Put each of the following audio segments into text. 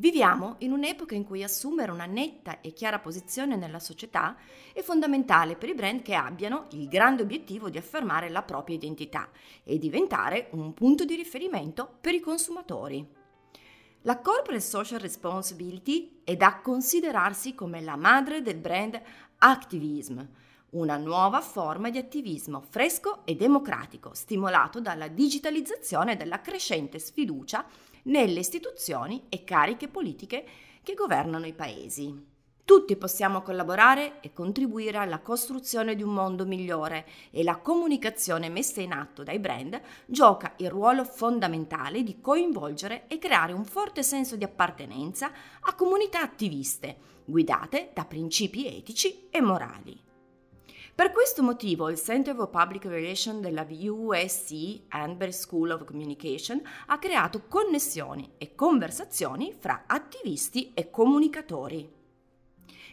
Viviamo in un'epoca in cui assumere una netta e chiara posizione nella società è fondamentale per i brand che abbiano il grande obiettivo di affermare la propria identità e diventare un punto di riferimento per i consumatori. La corporate social responsibility è da considerarsi come la madre del brand activism, una nuova forma di attivismo fresco e democratico, stimolato dalla digitalizzazione e dalla crescente sfiducia nelle istituzioni e cariche politiche che governano i paesi. Tutti possiamo collaborare e contribuire alla costruzione di un mondo migliore e la comunicazione messa in atto dai brand gioca il ruolo fondamentale di coinvolgere e creare un forte senso di appartenenza a comunità attiviste, guidate da principi etici e morali. Per questo motivo il Center for Public Relations della USC Hanbury School of Communication ha creato connessioni e conversazioni fra attivisti e comunicatori.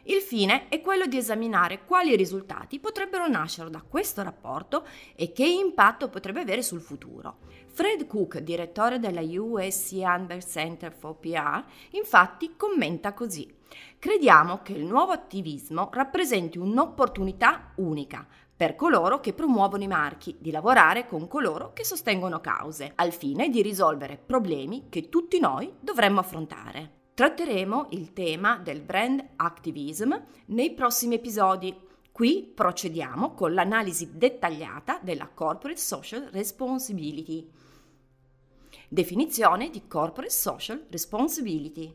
Il fine è quello di esaminare quali risultati potrebbero nascere da questo rapporto e che impatto potrebbe avere sul futuro. Fred Cook, direttore della USC Hanbury Center for PR, infatti commenta così. Crediamo che il nuovo attivismo rappresenti un'opportunità unica per coloro che promuovono i marchi, di lavorare con coloro che sostengono cause, al fine di risolvere problemi che tutti noi dovremmo affrontare. Tratteremo il tema del brand activism nei prossimi episodi. Qui procediamo con l'analisi dettagliata della corporate social responsibility. Definizione di corporate social responsibility.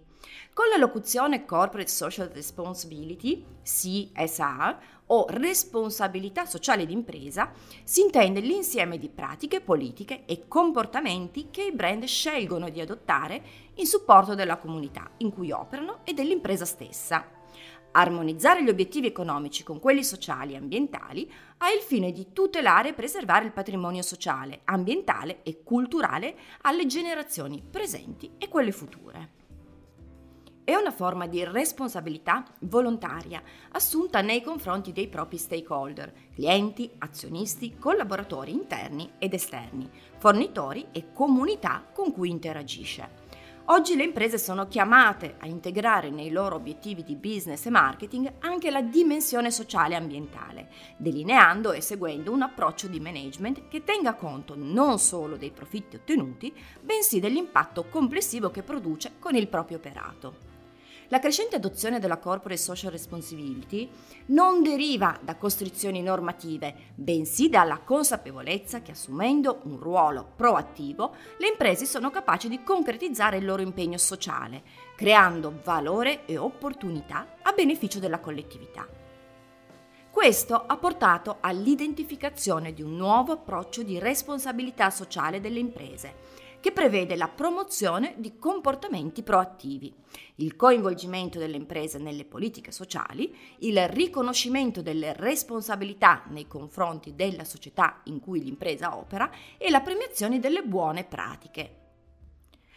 Con la locuzione Corporate Social Responsibility, CSR, o responsabilità sociale d'impresa, si intende l'insieme di pratiche, politiche e comportamenti che i brand scelgono di adottare in supporto della comunità in cui operano e dell'impresa stessa. Armonizzare gli obiettivi economici con quelli sociali e ambientali ha il fine di tutelare e preservare il patrimonio sociale, ambientale e culturale alle generazioni presenti e quelle future. È una forma di responsabilità volontaria assunta nei confronti dei propri stakeholder, clienti, azionisti, collaboratori interni ed esterni, fornitori e comunità con cui interagisce. Oggi le imprese sono chiamate a integrare nei loro obiettivi di business e marketing anche la dimensione sociale e ambientale, delineando e seguendo un approccio di management che tenga conto non solo dei profitti ottenuti, bensì dell'impatto complessivo che produce con il proprio operato. La crescente adozione della corporate social responsibility non deriva da costrizioni normative, bensì dalla consapevolezza che assumendo un ruolo proattivo, le imprese sono capaci di concretizzare il loro impegno sociale, creando valore e opportunità a beneficio della collettività. Questo ha portato all'identificazione di un nuovo approccio di responsabilità sociale delle imprese, che prevede la promozione di comportamenti proattivi, il coinvolgimento delle imprese nelle politiche sociali, il riconoscimento delle responsabilità nei confronti della società in cui l'impresa opera e la premiazione delle buone pratiche.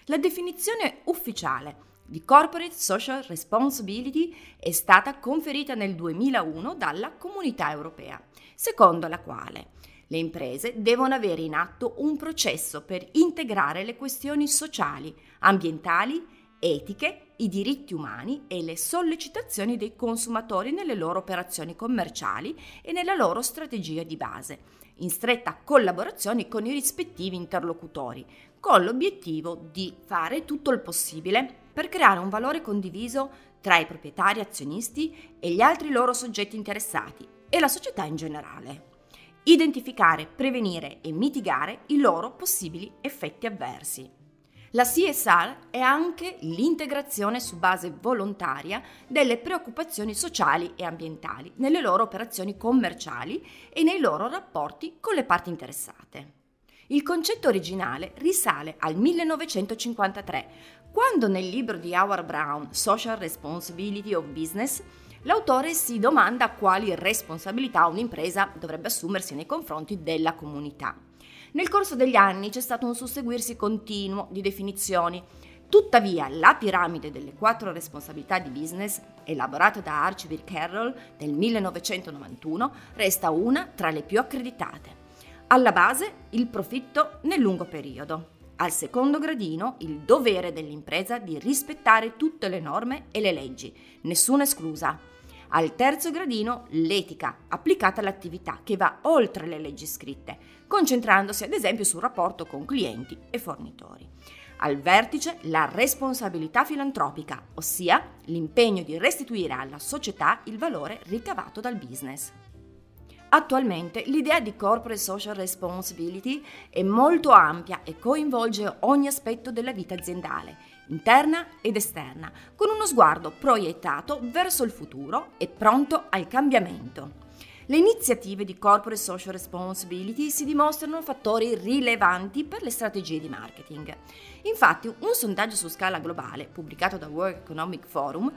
La definizione ufficiale di Corporate Social Responsibility è stata conferita nel 2001 dalla Comunità Europea, secondo la quale le imprese devono avere in atto un processo per integrare le questioni sociali, ambientali, etiche, i diritti umani e le sollecitazioni dei consumatori nelle loro operazioni commerciali e nella loro strategia di base, in stretta collaborazione con i rispettivi interlocutori, con l'obiettivo di fare tutto il possibile per creare un valore condiviso tra i proprietari azionisti e gli altri loro soggetti interessati e la società in generale identificare, prevenire e mitigare i loro possibili effetti avversi. La CSR è anche l'integrazione su base volontaria delle preoccupazioni sociali e ambientali nelle loro operazioni commerciali e nei loro rapporti con le parti interessate. Il concetto originale risale al 1953, quando nel libro di Howard Brown, Social Responsibility of Business, L'autore si domanda quali responsabilità un'impresa dovrebbe assumersi nei confronti della comunità. Nel corso degli anni c'è stato un susseguirsi continuo di definizioni. Tuttavia, la piramide delle quattro responsabilità di business, elaborata da Archibald Carroll nel 1991, resta una tra le più accreditate. Alla base il profitto nel lungo periodo. Al secondo gradino il dovere dell'impresa di rispettare tutte le norme e le leggi, nessuna esclusa. Al terzo gradino l'etica applicata all'attività che va oltre le leggi scritte, concentrandosi ad esempio sul rapporto con clienti e fornitori. Al vertice la responsabilità filantropica, ossia l'impegno di restituire alla società il valore ricavato dal business. Attualmente l'idea di corporate social responsibility è molto ampia e coinvolge ogni aspetto della vita aziendale, interna ed esterna, con uno sguardo proiettato verso il futuro e pronto al cambiamento. Le iniziative di corporate social responsibility si dimostrano fattori rilevanti per le strategie di marketing. Infatti, un sondaggio su scala globale, pubblicato da World Economic Forum,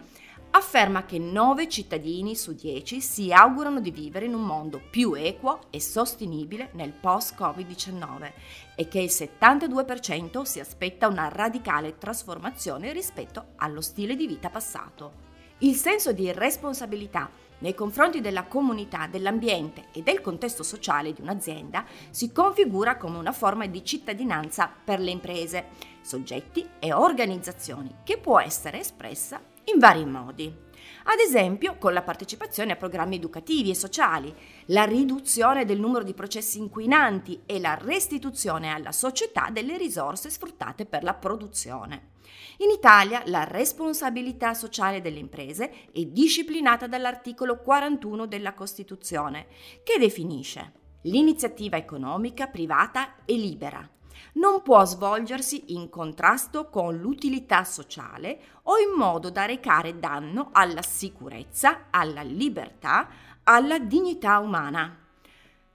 afferma che 9 cittadini su 10 si augurano di vivere in un mondo più equo e sostenibile nel post-Covid-19 e che il 72% si aspetta una radicale trasformazione rispetto allo stile di vita passato. Il senso di responsabilità nei confronti della comunità, dell'ambiente e del contesto sociale di un'azienda si configura come una forma di cittadinanza per le imprese, soggetti e organizzazioni che può essere espressa in vari modi. Ad esempio con la partecipazione a programmi educativi e sociali, la riduzione del numero di processi inquinanti e la restituzione alla società delle risorse sfruttate per la produzione. In Italia la responsabilità sociale delle imprese è disciplinata dall'articolo 41 della Costituzione, che definisce l'iniziativa economica privata e libera, non può svolgersi in contrasto con l'utilità sociale o in modo da recare danno alla sicurezza, alla libertà, alla dignità umana.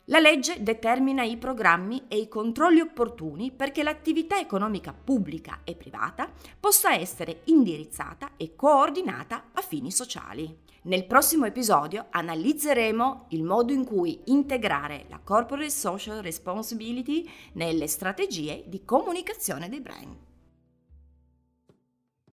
La legge determina i programmi e i controlli opportuni perché l'attività economica pubblica e privata possa essere indirizzata e coordinata a fini sociali. Nel prossimo episodio analizzeremo il modo in cui integrare la corporate social responsibility nelle strategie di comunicazione dei brand.